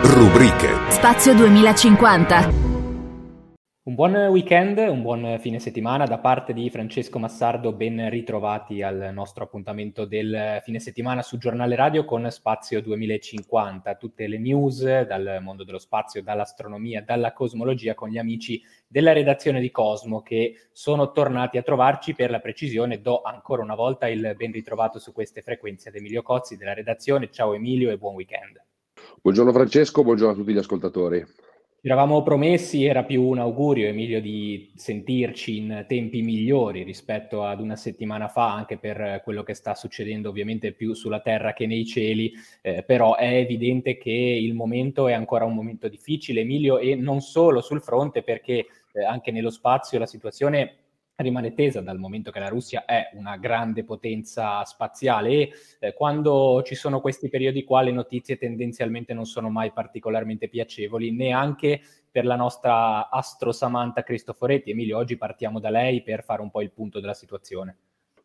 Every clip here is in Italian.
Rubriche. Spazio 2050. Un buon weekend, un buon fine settimana da parte di Francesco Massardo, ben ritrovati al nostro appuntamento del fine settimana su Giornale Radio con Spazio 2050, tutte le news dal mondo dello spazio, dall'astronomia, dalla cosmologia con gli amici della redazione di Cosmo che sono tornati a trovarci per la precisione. Do ancora una volta il ben ritrovato su queste frequenze ad Emilio Cozzi della redazione. Ciao Emilio e buon weekend. Buongiorno Francesco, buongiorno a tutti gli ascoltatori. Ci eravamo promessi, era più un augurio, Emilio, di sentirci in tempi migliori rispetto ad una settimana fa, anche per quello che sta succedendo ovviamente più sulla terra che nei cieli, eh, però è evidente che il momento è ancora un momento difficile, Emilio, e non solo sul fronte, perché eh, anche nello spazio la situazione rimane tesa dal momento che la Russia è una grande potenza spaziale e eh, quando ci sono questi periodi qua le notizie tendenzialmente non sono mai particolarmente piacevoli neanche per la nostra astro Samantha Cristoforetti. Emilio, oggi partiamo da lei per fare un po' il punto della situazione.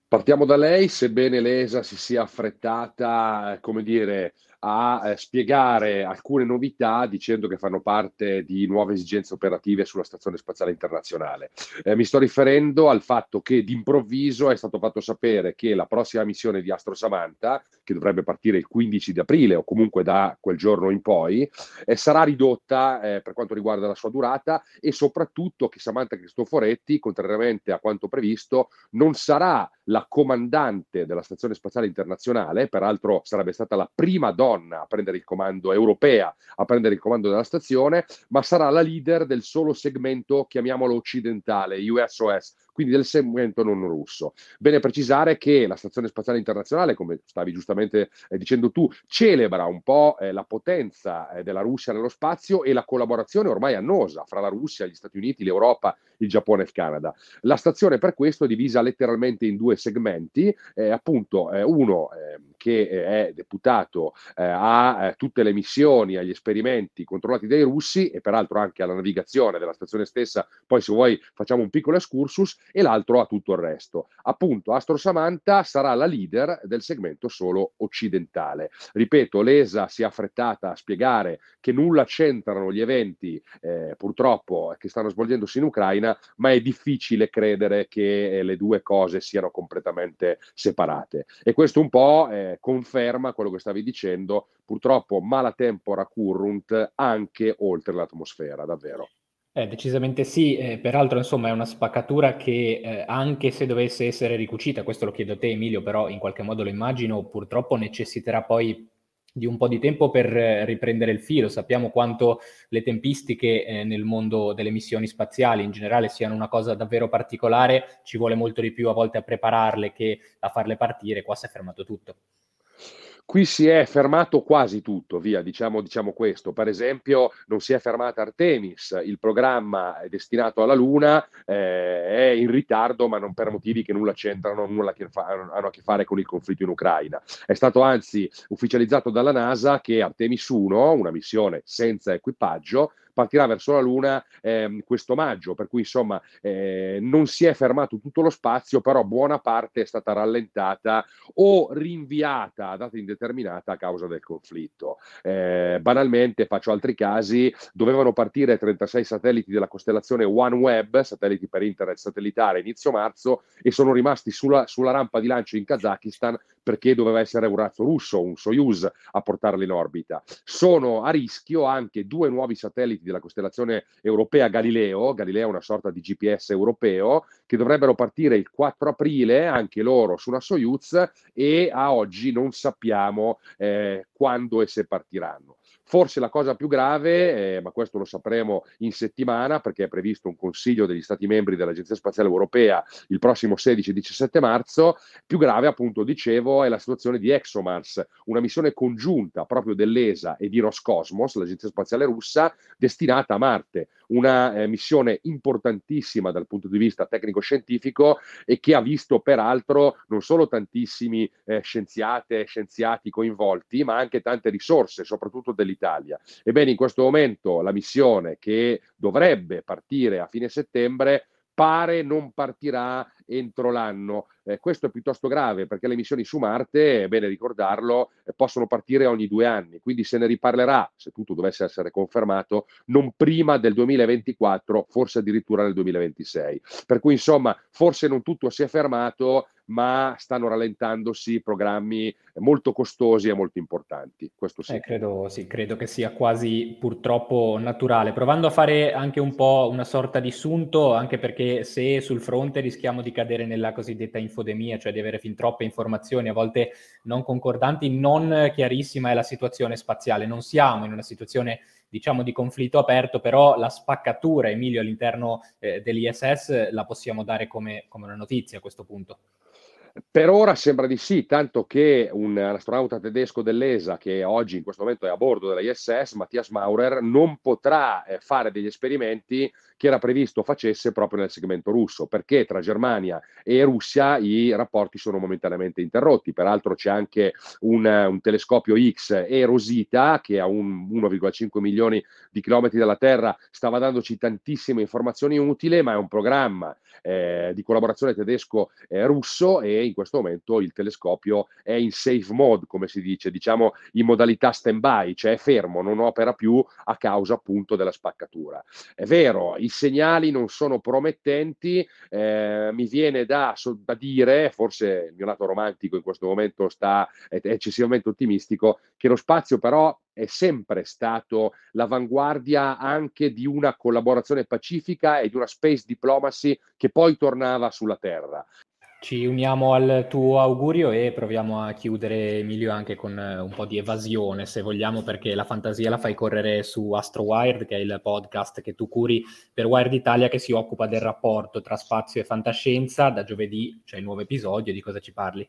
Partiamo da lei, sebbene l'ESA si sia affrettata, come dire, a eh, spiegare alcune novità dicendo che fanno parte di nuove esigenze operative sulla Stazione Spaziale Internazionale. Eh, mi sto riferendo al fatto che d'improvviso è stato fatto sapere che la prossima missione di Astro Samantha, che dovrebbe partire il 15 di aprile o comunque da quel giorno in poi, eh, sarà ridotta eh, per quanto riguarda la sua durata e soprattutto che Samantha Cristoforetti, contrariamente a quanto previsto, non sarà la comandante della Stazione Spaziale Internazionale, peraltro sarebbe stata la prima donna a prendere il comando europea, a prendere il comando della stazione, ma sarà la leader del solo segmento, chiamiamolo occidentale, USOS, quindi del segmento non russo. Bene precisare che la Stazione Spaziale Internazionale, come stavi giustamente eh, dicendo tu, celebra un po' eh, la potenza eh, della Russia nello spazio e la collaborazione ormai annosa fra la Russia, gli Stati Uniti, l'Europa, il Giappone e il Canada. La stazione per questo è divisa letteralmente in due segmenti, eh, appunto eh, uno ehm, che eh, è deputato a tutte le missioni, agli esperimenti controllati dai russi e peraltro anche alla navigazione della stazione stessa, poi se vuoi facciamo un piccolo excursus, e l'altro a tutto il resto. Appunto, Astro Samantha sarà la leader del segmento solo occidentale. Ripeto, l'ESA si è affrettata a spiegare che nulla c'entrano gli eventi, eh, purtroppo, che stanno svolgendosi in Ucraina, ma è difficile credere che eh, le due cose siano completamente separate. E questo un po' eh, conferma quello che stavi dicendo, purtroppo mala tempora currunt anche oltre l'atmosfera, davvero. Eh, decisamente sì, eh, peraltro insomma è una spaccatura che eh, anche se dovesse essere ricucita, questo lo chiedo a te Emilio, però in qualche modo lo immagino, purtroppo necessiterà poi di un po' di tempo per eh, riprendere il filo. Sappiamo quanto le tempistiche eh, nel mondo delle missioni spaziali in generale siano una cosa davvero particolare, ci vuole molto di più a volte a prepararle che a farle partire, qua si è fermato tutto. Qui si è fermato quasi tutto, via, diciamo, diciamo questo. Per esempio, non si è fermata Artemis, il programma destinato alla Luna eh, è in ritardo, ma non per motivi che nulla c'entrano, nulla che fa, hanno a che fare con il conflitto in Ucraina. È stato anzi ufficializzato dalla NASA che Artemis 1, una missione senza equipaggio, partirà verso la Luna eh, questo maggio, per cui insomma eh, non si è fermato tutto lo spazio, però buona parte è stata rallentata o rinviata a data indeterminata a causa del conflitto. Eh, banalmente, faccio altri casi, dovevano partire 36 satelliti della costellazione OneWeb, satelliti per internet satellitare, inizio marzo, e sono rimasti sulla, sulla rampa di lancio in Kazakistan perché doveva essere un razzo russo, un Soyuz, a portarli in orbita. Sono a rischio anche due nuovi satelliti della costellazione europea Galileo, Galileo è una sorta di GPS europeo, che dovrebbero partire il 4 aprile, anche loro su una Soyuz, e a oggi non sappiamo eh, quando e se partiranno. Forse la cosa più grave, eh, ma questo lo sapremo in settimana perché è previsto un consiglio degli Stati membri dell'Agenzia Spaziale Europea il prossimo 16-17 marzo, più grave appunto dicevo è la situazione di ExoMars, una missione congiunta proprio dell'ESA e di Roscosmos, l'Agenzia Spaziale Russa, destinata a Marte, una eh, missione importantissima dal punto di vista tecnico-scientifico e che ha visto peraltro non solo tantissimi eh, scienziate e scienziati coinvolti, ma anche tante risorse, soprattutto dell'Italia l'Italia. Ebbene, in questo momento la missione che dovrebbe partire a fine settembre pare non partirà entro l'anno. Eh, questo è piuttosto grave perché le missioni su Marte, è bene ricordarlo, eh, possono partire ogni due anni, quindi se ne riparlerà, se tutto dovesse essere confermato, non prima del 2024, forse addirittura nel 2026. Per cui insomma, forse non tutto si è fermato, ma stanno rallentandosi programmi molto costosi e molto importanti. Questo sì. Eh, credo, sì, credo che sia quasi purtroppo naturale. Provando a fare anche un po' una sorta di sunto, anche perché se sul fronte rischiamo di cadere nella cosiddetta infodemia, cioè di avere fin troppe informazioni, a volte non concordanti, non chiarissima è la situazione spaziale. Non siamo in una situazione diciamo di conflitto aperto, però la spaccatura, Emilio, all'interno eh, dell'ISS la possiamo dare come, come una notizia a questo punto. Per ora sembra di sì, tanto che un astronauta tedesco dell'ESA, che oggi in questo momento è a bordo della ISS, Mattias Maurer, non potrà eh, fare degli esperimenti che era previsto facesse proprio nel segmento russo, perché tra Germania e Russia i rapporti sono momentaneamente interrotti. Peraltro c'è anche un, un telescopio X e Rosita, che a un 1,5 milioni di chilometri dalla Terra stava dandoci tantissime informazioni utili, ma è un programma eh, di collaborazione tedesco-russo e in questo momento il telescopio è in safe mode, come si dice, diciamo in modalità stand-by, cioè è fermo, non opera più a causa appunto della spaccatura. È vero, i segnali non sono promettenti, eh, mi viene da, da, dire, forse il mio lato romantico in questo momento sta, è, è eccessivamente ottimistico, che lo spazio però è sempre stato l'avanguardia anche di una collaborazione pacifica e di una space diplomacy che poi tornava sulla Terra. Ci uniamo al tuo augurio e proviamo a chiudere, Emilio, anche con eh, un po' di evasione, se vogliamo, perché la fantasia la fai correre su AstroWired, che è il podcast che tu curi per Wired Italia, che si occupa del rapporto tra spazio e fantascienza. Da giovedì c'è il nuovo episodio, di cosa ci parli?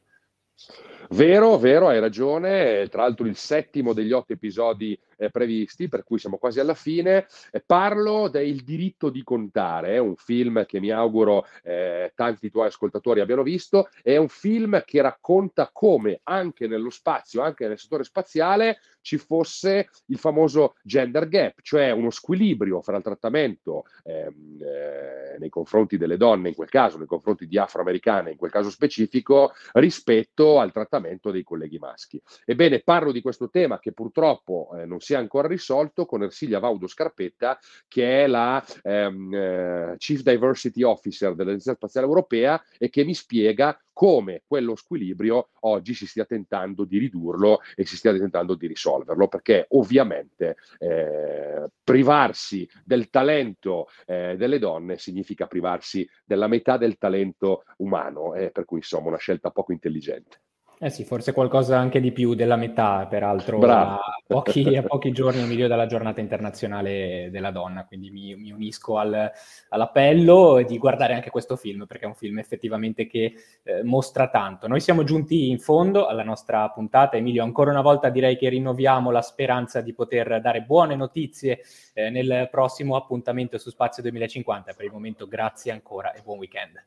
Vero, vero, hai ragione. Tra l'altro il settimo degli otto episodi eh, previsti, per cui siamo quasi alla fine. Eh, parlo del diritto di contare, è un film che mi auguro eh, tanti tuoi ascoltatori abbiano visto, è un film che racconta come anche nello spazio, anche nel settore spaziale, ci fosse il famoso gender gap, cioè uno squilibrio fra il trattamento ehm, eh, nei confronti delle donne, in quel caso, nei confronti di afroamericane, in quel caso specifico, rispetto al trattamento dei colleghi maschi. Ebbene, parlo di questo tema che purtroppo eh, non si è ancora risolto con Ersilia Vaudo Scarpetta, che è la ehm, eh, Chief Diversity Officer dell'Agenzia Spaziale Europea e che mi spiega come quello squilibrio oggi si stia tentando di ridurlo e si stia tentando di risolverlo, perché ovviamente eh, privarsi del talento eh, delle donne significa privarsi della metà del talento umano, eh, per cui insomma una scelta poco intelligente. Eh sì, forse qualcosa anche di più della metà, peraltro, a pochi, a pochi, giorni o meglio dalla giornata internazionale della donna, quindi mi, mi unisco al, all'appello di guardare anche questo film, perché è un film effettivamente che eh, mostra tanto. Noi siamo giunti in fondo alla nostra puntata, Emilio, ancora una volta direi che rinnoviamo la speranza di poter dare buone notizie eh, nel prossimo appuntamento su Spazio 2050. Per il momento grazie ancora e buon weekend.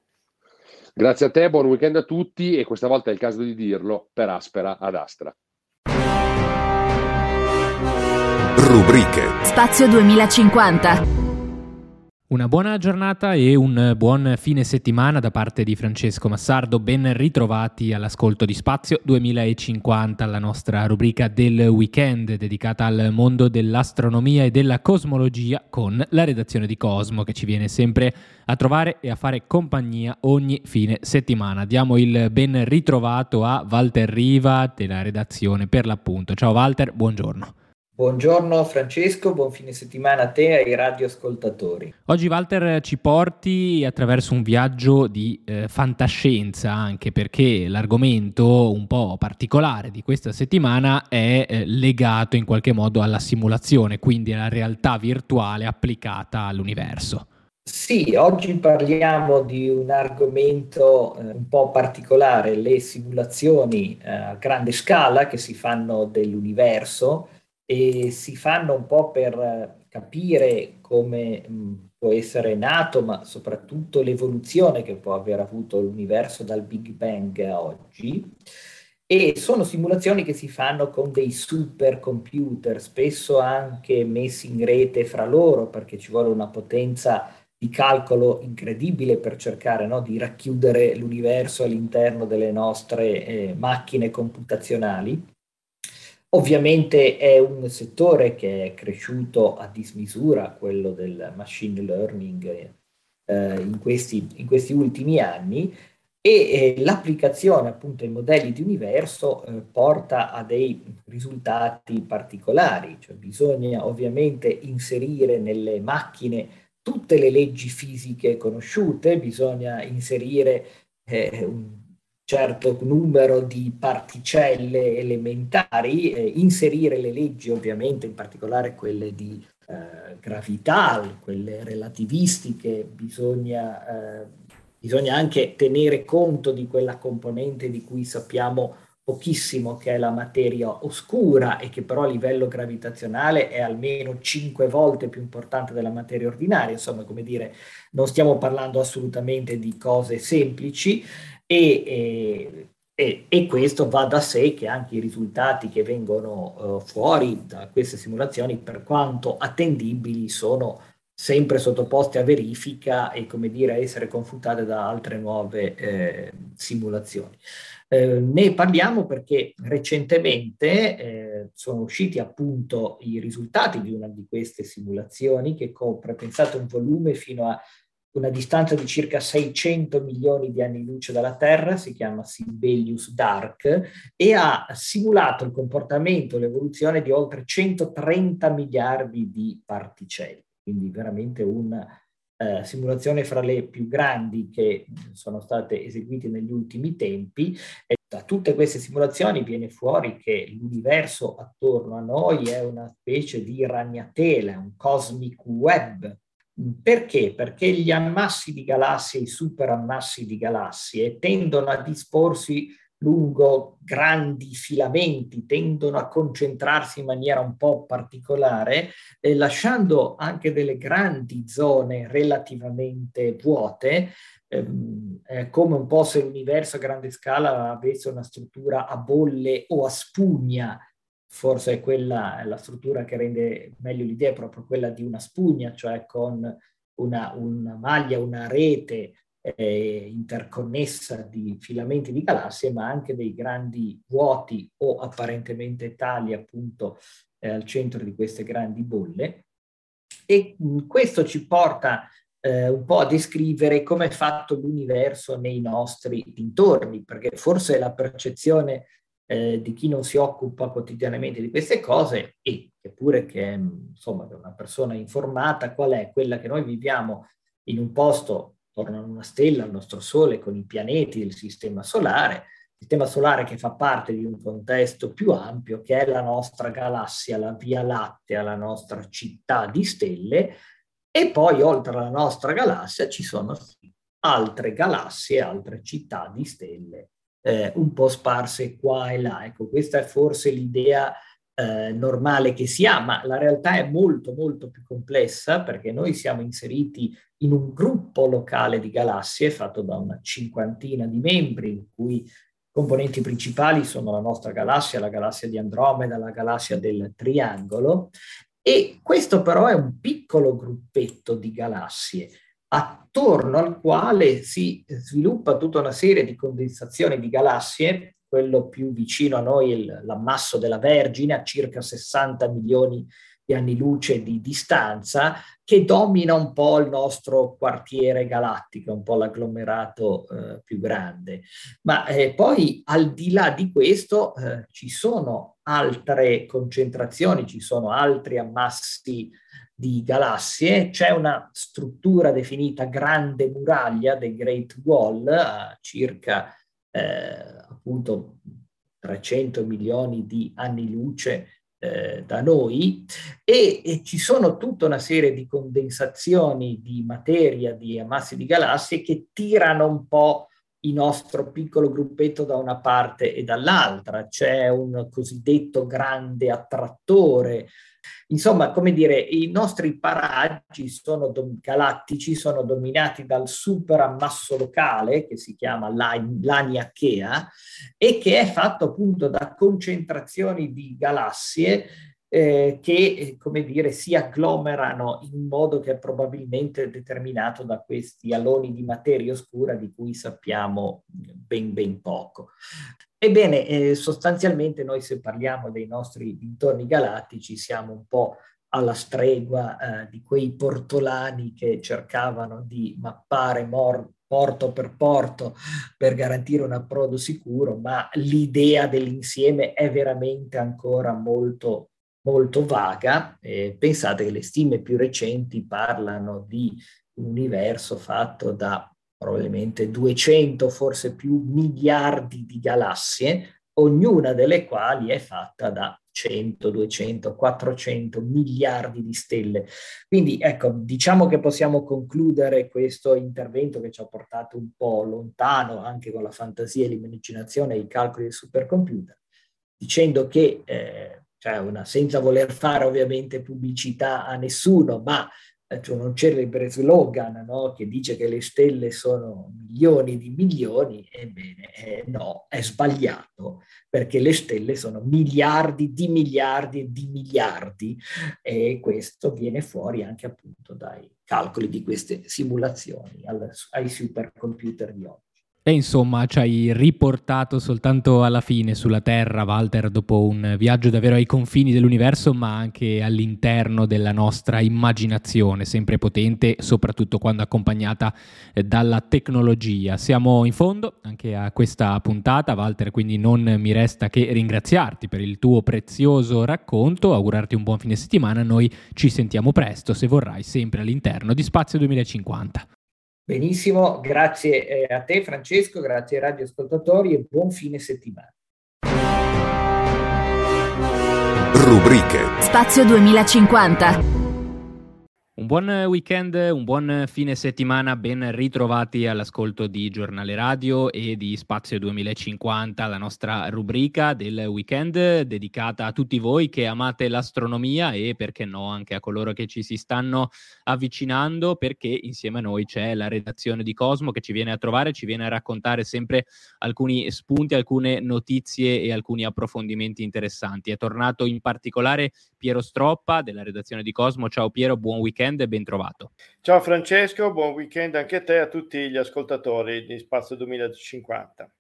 Grazie a te, buon weekend a tutti e questa volta è il caso di dirlo per Aspera ad Astra. Rubriche Spazio 2050 una buona giornata e un buon fine settimana da parte di Francesco Massardo. Ben ritrovati all'ascolto di Spazio 2050, la nostra rubrica del weekend dedicata al mondo dell'astronomia e della cosmologia con la redazione di Cosmo che ci viene sempre a trovare e a fare compagnia ogni fine settimana. Diamo il ben ritrovato a Walter Riva della redazione per l'appunto. Ciao Walter, buongiorno. Buongiorno Francesco, buon fine settimana a te e ai radioascoltatori. Oggi Walter ci porti attraverso un viaggio di eh, fantascienza, anche perché l'argomento un po' particolare di questa settimana è eh, legato in qualche modo alla simulazione, quindi alla realtà virtuale applicata all'universo. Sì, oggi parliamo di un argomento eh, un po' particolare, le simulazioni eh, a grande scala che si fanno dell'universo e si fanno un po' per capire come mh, può essere nato, ma soprattutto l'evoluzione che può aver avuto l'universo dal Big Bang a oggi. E sono simulazioni che si fanno con dei supercomputer, spesso anche messi in rete fra loro, perché ci vuole una potenza di calcolo incredibile per cercare no, di racchiudere l'universo all'interno delle nostre eh, macchine computazionali. Ovviamente è un settore che è cresciuto a dismisura, quello del machine learning eh, in, questi, in, questi, ultimi anni e eh, l'applicazione appunto ai modelli di universo eh, porta a dei risultati particolari, cioè bisogna ovviamente inserire nelle macchine tutte le leggi fisiche conosciute, bisogna inserire eh, un certo numero di particelle elementari, eh, inserire le leggi ovviamente, in particolare quelle di eh, gravità, quelle relativistiche, bisogna, eh, bisogna anche tenere conto di quella componente di cui sappiamo pochissimo che è la materia oscura e che però a livello gravitazionale è almeno cinque volte più importante della materia ordinaria, insomma come dire non stiamo parlando assolutamente di cose semplici e, e, e questo va da sé che anche i risultati che vengono uh, fuori da queste simulazioni per quanto attendibili sono sempre sottoposti a verifica e come dire essere confutate da altre nuove eh, simulazioni. Eh, ne parliamo perché recentemente eh, sono usciti appunto i risultati di una di queste simulazioni che copre, pensate, un volume fino a una distanza di circa 600 milioni di anni luce dalla Terra, si chiama Sibelius Dark, e ha simulato il comportamento, l'evoluzione di oltre 130 miliardi di particelle. Quindi veramente una eh, simulazione fra le più grandi che sono state eseguite negli ultimi tempi. E da tutte queste simulazioni viene fuori che l'universo attorno a noi è una specie di ragnatela, un cosmic web. Perché? Perché gli ammassi di galassie, i super ammassi di galassie tendono a disporsi lungo grandi filamenti tendono a concentrarsi in maniera un po' particolare, eh, lasciando anche delle grandi zone relativamente vuote, ehm, come un po' se l'universo a grande scala avesse una struttura a bolle o a spugna, forse è quella la struttura che rende meglio l'idea, è proprio quella di una spugna, cioè con una, una maglia, una rete eh, interconnessa di filamenti di galassie, ma anche dei grandi vuoti o apparentemente tali appunto eh, al centro di queste grandi bolle. E questo ci porta eh, un po' a descrivere come è fatto l'universo nei nostri dintorni, perché forse la percezione eh, di chi non si occupa quotidianamente di queste cose e eppure che insomma una persona informata, qual è quella che noi viviamo in un posto attorno a una stella, al nostro Sole, con i pianeti del Sistema Solare, Sistema Solare che fa parte di un contesto più ampio che è la nostra galassia, la Via Lattea, la nostra città di stelle, e poi oltre alla nostra galassia ci sono altre galassie, altre città di stelle, eh, un po' sparse qua e là. Ecco, questa è forse l'idea eh, normale che si ha, ma la realtà è molto molto più complessa perché noi siamo inseriti in un gruppo locale di galassie fatto da una cinquantina di membri, in cui componenti principali sono la nostra galassia, la galassia di Andromeda, la galassia del Triangolo, e questo però è un piccolo gruppetto di galassie attorno al quale si sviluppa tutta una serie di condensazioni di galassie quello più vicino a noi è l'ammasso della Vergine, a circa 60 milioni di anni luce di distanza, che domina un po' il nostro quartiere galattico, un po' l'agglomerato eh, più grande. Ma eh, poi al di là di questo eh, ci sono altre concentrazioni, ci sono altri ammassi di galassie, c'è una struttura definita grande muraglia, the Great Wall, a circa eh, appunto 300 milioni di anni luce eh, da noi e, e, ci sono tutta una serie di condensazioni di materia, di ammassi di galassie che tirano un po' il nostro piccolo gruppetto da una parte e dall'altra. C'è un cosiddetto grande attrattore Insomma, come dire, i nostri paraggi sono dom- galattici sono dominati dal superammasso locale che si chiama l'Aniachea e che è fatto appunto da concentrazioni di galassie eh, che, eh, come dire, si agglomerano in modo che è probabilmente determinato da questi aloni di materia oscura di cui sappiamo ben ben poco. Ebbene, eh, sostanzialmente noi se parliamo dei nostri dintorni galattici siamo un po' alla stregua eh, di quei portolani che cercavano di mappare mor- porto per porto per garantire un approdo sicuro, ma l'idea dell'insieme è veramente ancora molto molto vaga. Eh, pensate che le stime più recenti parlano di un universo fatto da probabilmente 200, forse più miliardi di galassie, ognuna delle quali è fatta da 100, 200, 400 miliardi di stelle. Quindi ecco, diciamo che possiamo concludere questo intervento che ci ha portato un po' lontano anche con la fantasia l'immaginazione e i calcoli del supercomputer, dicendo che eh, cioè una, senza voler fare ovviamente pubblicità a nessuno, ma c'è un celebre slogan no? che dice che le stelle sono milioni di milioni, ebbene eh, no, è sbagliato, perché le stelle sono miliardi di miliardi e di miliardi e questo viene fuori anche appunto dai calcoli di queste simulazioni al, ai supercomputer di oggi. E insomma ci hai riportato soltanto alla fine sulla Terra, Walter, dopo un viaggio davvero ai confini dell'universo, ma anche all'interno della nostra immaginazione, sempre potente, soprattutto quando accompagnata eh, dalla tecnologia. Siamo in fondo anche a questa puntata, Walter, quindi non mi resta che ringraziarti per il tuo prezioso racconto, augurarti un buon fine settimana. Noi ci sentiamo presto, se vorrai, sempre all'interno di Spazio 2050. Benissimo, grazie eh, a te Francesco, grazie ai radioascoltatori e buon fine settimana. Rubriche Spazio 2050 un buon weekend, un buon fine settimana, ben ritrovati all'ascolto di Giornale Radio e di Spazio 2050, la nostra rubrica del weekend dedicata a tutti voi che amate l'astronomia e perché no anche a coloro che ci si stanno avvicinando perché insieme a noi c'è la redazione di Cosmo che ci viene a trovare, ci viene a raccontare sempre alcuni spunti, alcune notizie e alcuni approfondimenti interessanti. È tornato in particolare Piero Stroppa della redazione di Cosmo. Ciao Piero, buon weekend weekend e ben trovato. Ciao Francesco, buon weekend anche a te e a tutti gli ascoltatori di Spazio 2050.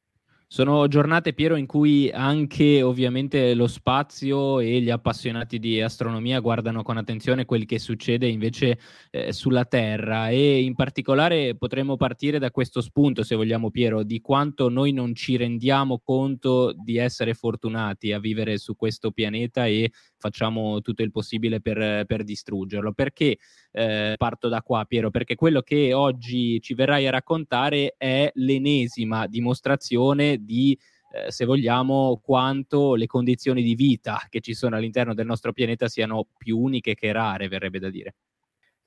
Sono giornate, Piero, in cui anche ovviamente lo spazio e gli appassionati di astronomia guardano con attenzione quel che succede invece eh, sulla Terra e in particolare potremmo partire da questo spunto, se vogliamo, Piero, di quanto noi non ci rendiamo conto di essere fortunati a vivere su questo pianeta e facciamo tutto il possibile per, per distruggerlo. Perché eh, parto da qua, Piero? Perché quello che oggi ci verrai a raccontare è l'enesima dimostrazione di eh, se vogliamo, quanto le condizioni di vita che ci sono all'interno del nostro pianeta siano più uniche che rare, verrebbe da dire.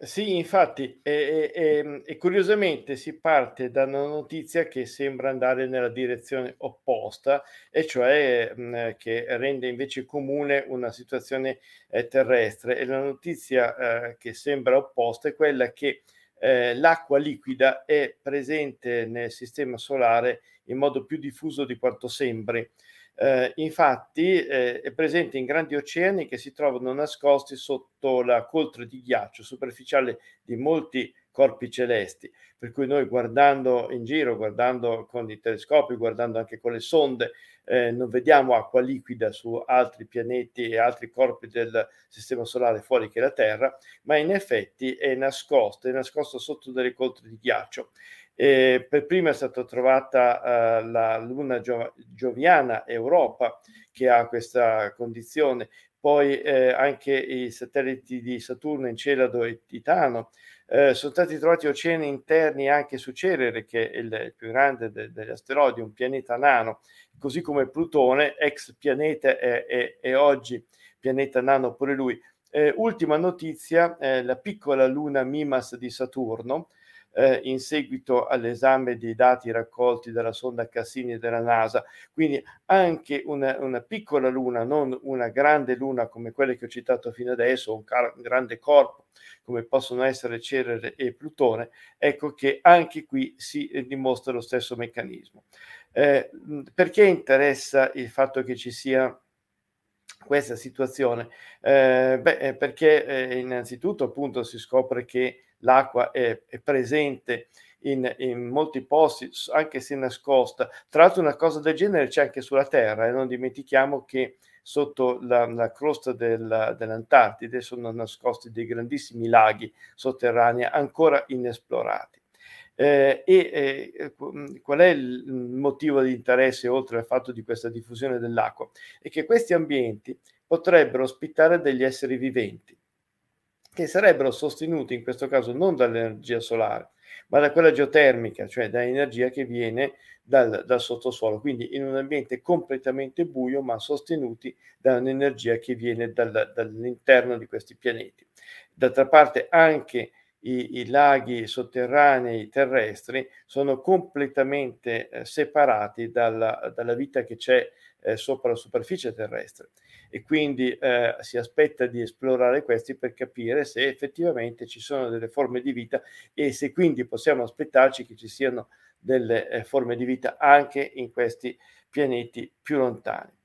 Sì, infatti, e, e, e, curiosamente si parte da una notizia che sembra andare nella direzione opposta, e cioè mh, che rende invece comune una situazione eh, terrestre. E la notizia eh, che sembra opposta è quella che eh, l'acqua liquida è presente nel sistema solare in modo più diffuso di quanto sembri. Eh, infatti eh, è presente in grandi oceani che si trovano nascosti sotto la coltre di ghiaccio superficiale di molti corpi celesti, per cui noi guardando in giro, guardando con i telescopi, guardando anche con le sonde, eh, non vediamo acqua liquida su altri pianeti e altri corpi del sistema solare fuori che la Terra, ma in effetti è nascosta, è nascosta sotto delle coltre di ghiaccio eh, per prima è stata trovata eh, la luna gio- gioviana Europa che ha questa condizione, poi eh, anche i satelliti di Saturno, Encelado e Titano. Eh, sono stati trovati oceani interni anche su Cerere, che è il più grande de- degli asteroidi, un pianeta nano, così come Plutone, ex pianeta e oggi pianeta nano pure lui. Eh, ultima notizia, eh, la piccola luna Mimas di Saturno, eh, in seguito all'esame dei dati raccolti dalla sonda Cassini della NASA. Quindi anche una, una, piccola luna, non una grande luna come quelle che ho citato fino adesso, un, car- un grande corpo come possono essere Cerere e Plutone, ecco che anche qui si eh, dimostra lo stesso meccanismo. Eh, perché interessa il fatto che ci sia questa situazione? Eh, beh, perché eh, innanzitutto appunto si scopre che l'acqua è, è presente in, in, molti posti, anche se nascosta. Tra l'altro una cosa del genere c'è anche sulla Terra e non dimentichiamo che sotto la, la crosta del, dell'Antartide sono nascosti dei grandissimi laghi sotterranei ancora inesplorati. Eh, e eh, qual è il motivo di interesse oltre al fatto di questa diffusione dell'acqua? È che questi ambienti potrebbero ospitare degli esseri viventi che sarebbero sostenuti in questo caso non dall'energia solare, ma da quella geotermica, cioè da energia che viene dal, dal, sottosuolo, quindi in un ambiente completamente buio, ma sostenuti da un'energia che viene dal, dall'interno di questi pianeti. D'altra parte anche i, i laghi sotterranei terrestri sono completamente eh, separati dalla, dalla, vita che c'è eh, sopra la superficie terrestre e quindi eh, si aspetta di esplorare questi per capire se effettivamente ci sono delle forme di vita e se quindi possiamo aspettarci che ci siano delle eh, forme di vita anche in questi pianeti più lontani.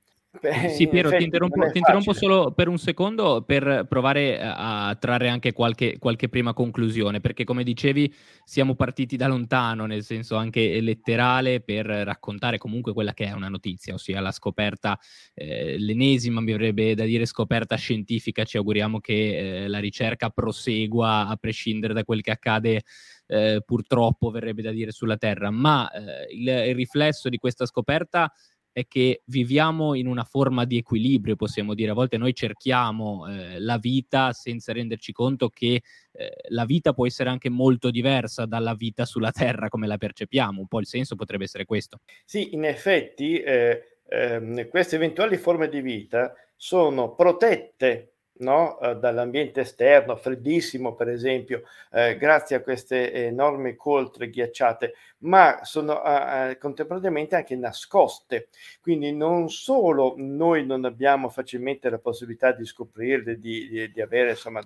Sì, Piero, ti interrompo, ti interrompo, solo per un secondo per provare a trarre anche qualche, qualche, prima conclusione, perché come dicevi siamo partiti da lontano, nel senso anche letterale, per raccontare comunque quella che è una notizia, ossia la scoperta, eh, l'ennesima, mi avrebbe da dire, scoperta scientifica. Ci auguriamo che eh, la ricerca prosegua a prescindere da quel che accade. Eh, purtroppo verrebbe da dire sulla Terra, ma eh, il, il riflesso di questa scoperta è che viviamo in una forma di equilibrio, possiamo dire. A volte noi cerchiamo eh, la vita senza renderci conto che eh, la vita può essere anche molto diversa dalla vita sulla Terra come la percepiamo. Un po' il senso potrebbe essere questo. Sì, in effetti eh, ehm, queste eventuali forme di vita sono protette no? eh, dall'ambiente esterno, freddissimo per esempio, eh, grazie a queste enormi coltre ghiacciate, ma sono eh, contemporaneamente anche nascoste. Quindi non solo noi non abbiamo facilmente la possibilità di scoprirle, di, di, di avere insomma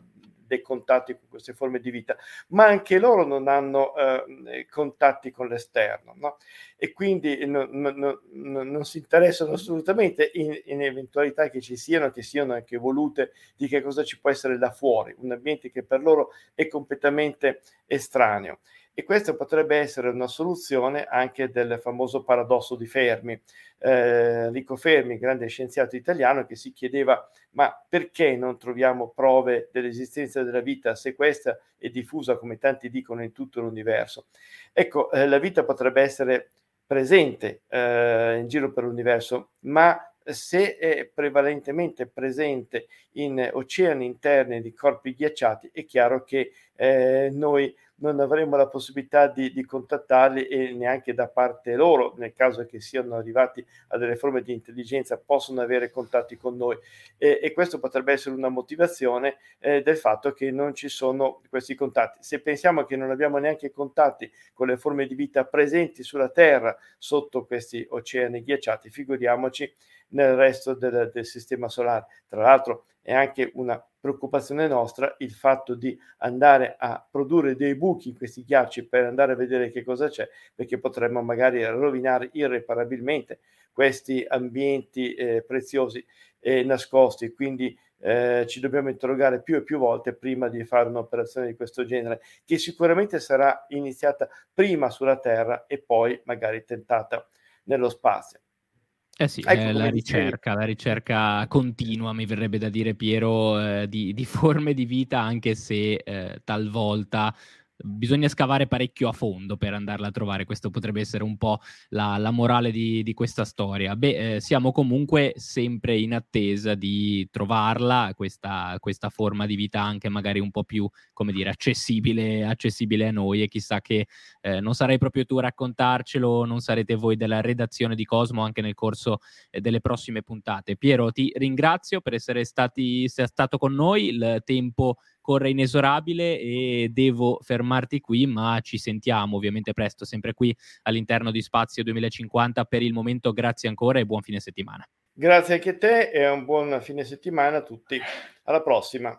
dei contatti con queste forme di vita, ma anche loro non hanno eh, contatti con l'esterno no? e quindi non, non, non, si interessano assolutamente in, in, eventualità che ci siano, che siano anche volute di che cosa ci può essere da fuori, un ambiente che per loro è completamente estraneo. E questa potrebbe essere una soluzione anche del famoso paradosso di Fermi. Eh, Enrico Fermi, grande scienziato italiano, che si chiedeva ma perché non troviamo prove dell'esistenza della vita se questa è diffusa, come tanti dicono, in tutto l'universo? Ecco, eh, la vita potrebbe essere presente eh, in giro per l'universo, ma se è prevalentemente presente in oceani interni di corpi ghiacciati, è chiaro che eh, noi non avremo la possibilità di, di, contattarli e neanche da parte loro, nel caso che siano arrivati a delle forme di intelligenza, possono avere contatti con noi. E, e questo potrebbe essere una motivazione eh, del fatto che non ci sono questi contatti. Se pensiamo che non abbiamo neanche contatti con le forme di vita presenti sulla Terra sotto questi oceani ghiacciati, figuriamoci nel resto del, del sistema solare. Tra l'altro è anche una preoccupazione nostra il fatto di andare a produrre dei buchi in questi ghiacci per andare a vedere che cosa c'è, perché potremmo magari rovinare irreparabilmente questi ambienti eh, preziosi e nascosti. Quindi eh, ci dobbiamo interrogare più e più volte prima di fare un'operazione di questo genere, che sicuramente sarà iniziata prima sulla Terra e poi magari tentata nello spazio. Eh sì, ecco la ricerca, la ricerca continua, mi verrebbe da dire Piero, eh, di, di, forme di vita, anche se eh, talvolta bisogna scavare parecchio a fondo per andarla a trovare. Questo potrebbe essere un po' la, la morale di, di, questa storia. Beh, eh, siamo comunque sempre in attesa di trovarla, questa, questa, forma di vita anche magari un po' più, come dire, accessibile, accessibile a noi. E chissà che eh, non sarai proprio tu a raccontarcelo, non sarete voi della redazione di Cosmo anche nel corso eh, delle prossime puntate. Piero, ti ringrazio per essere stati, stato con noi. Il tempo corre inesorabile e devo fermarti qui, ma ci sentiamo ovviamente presto, sempre qui all'interno di Spazio 2050. Per il momento grazie ancora e buon fine settimana. Grazie anche a te e un buon fine settimana a tutti. Alla prossima.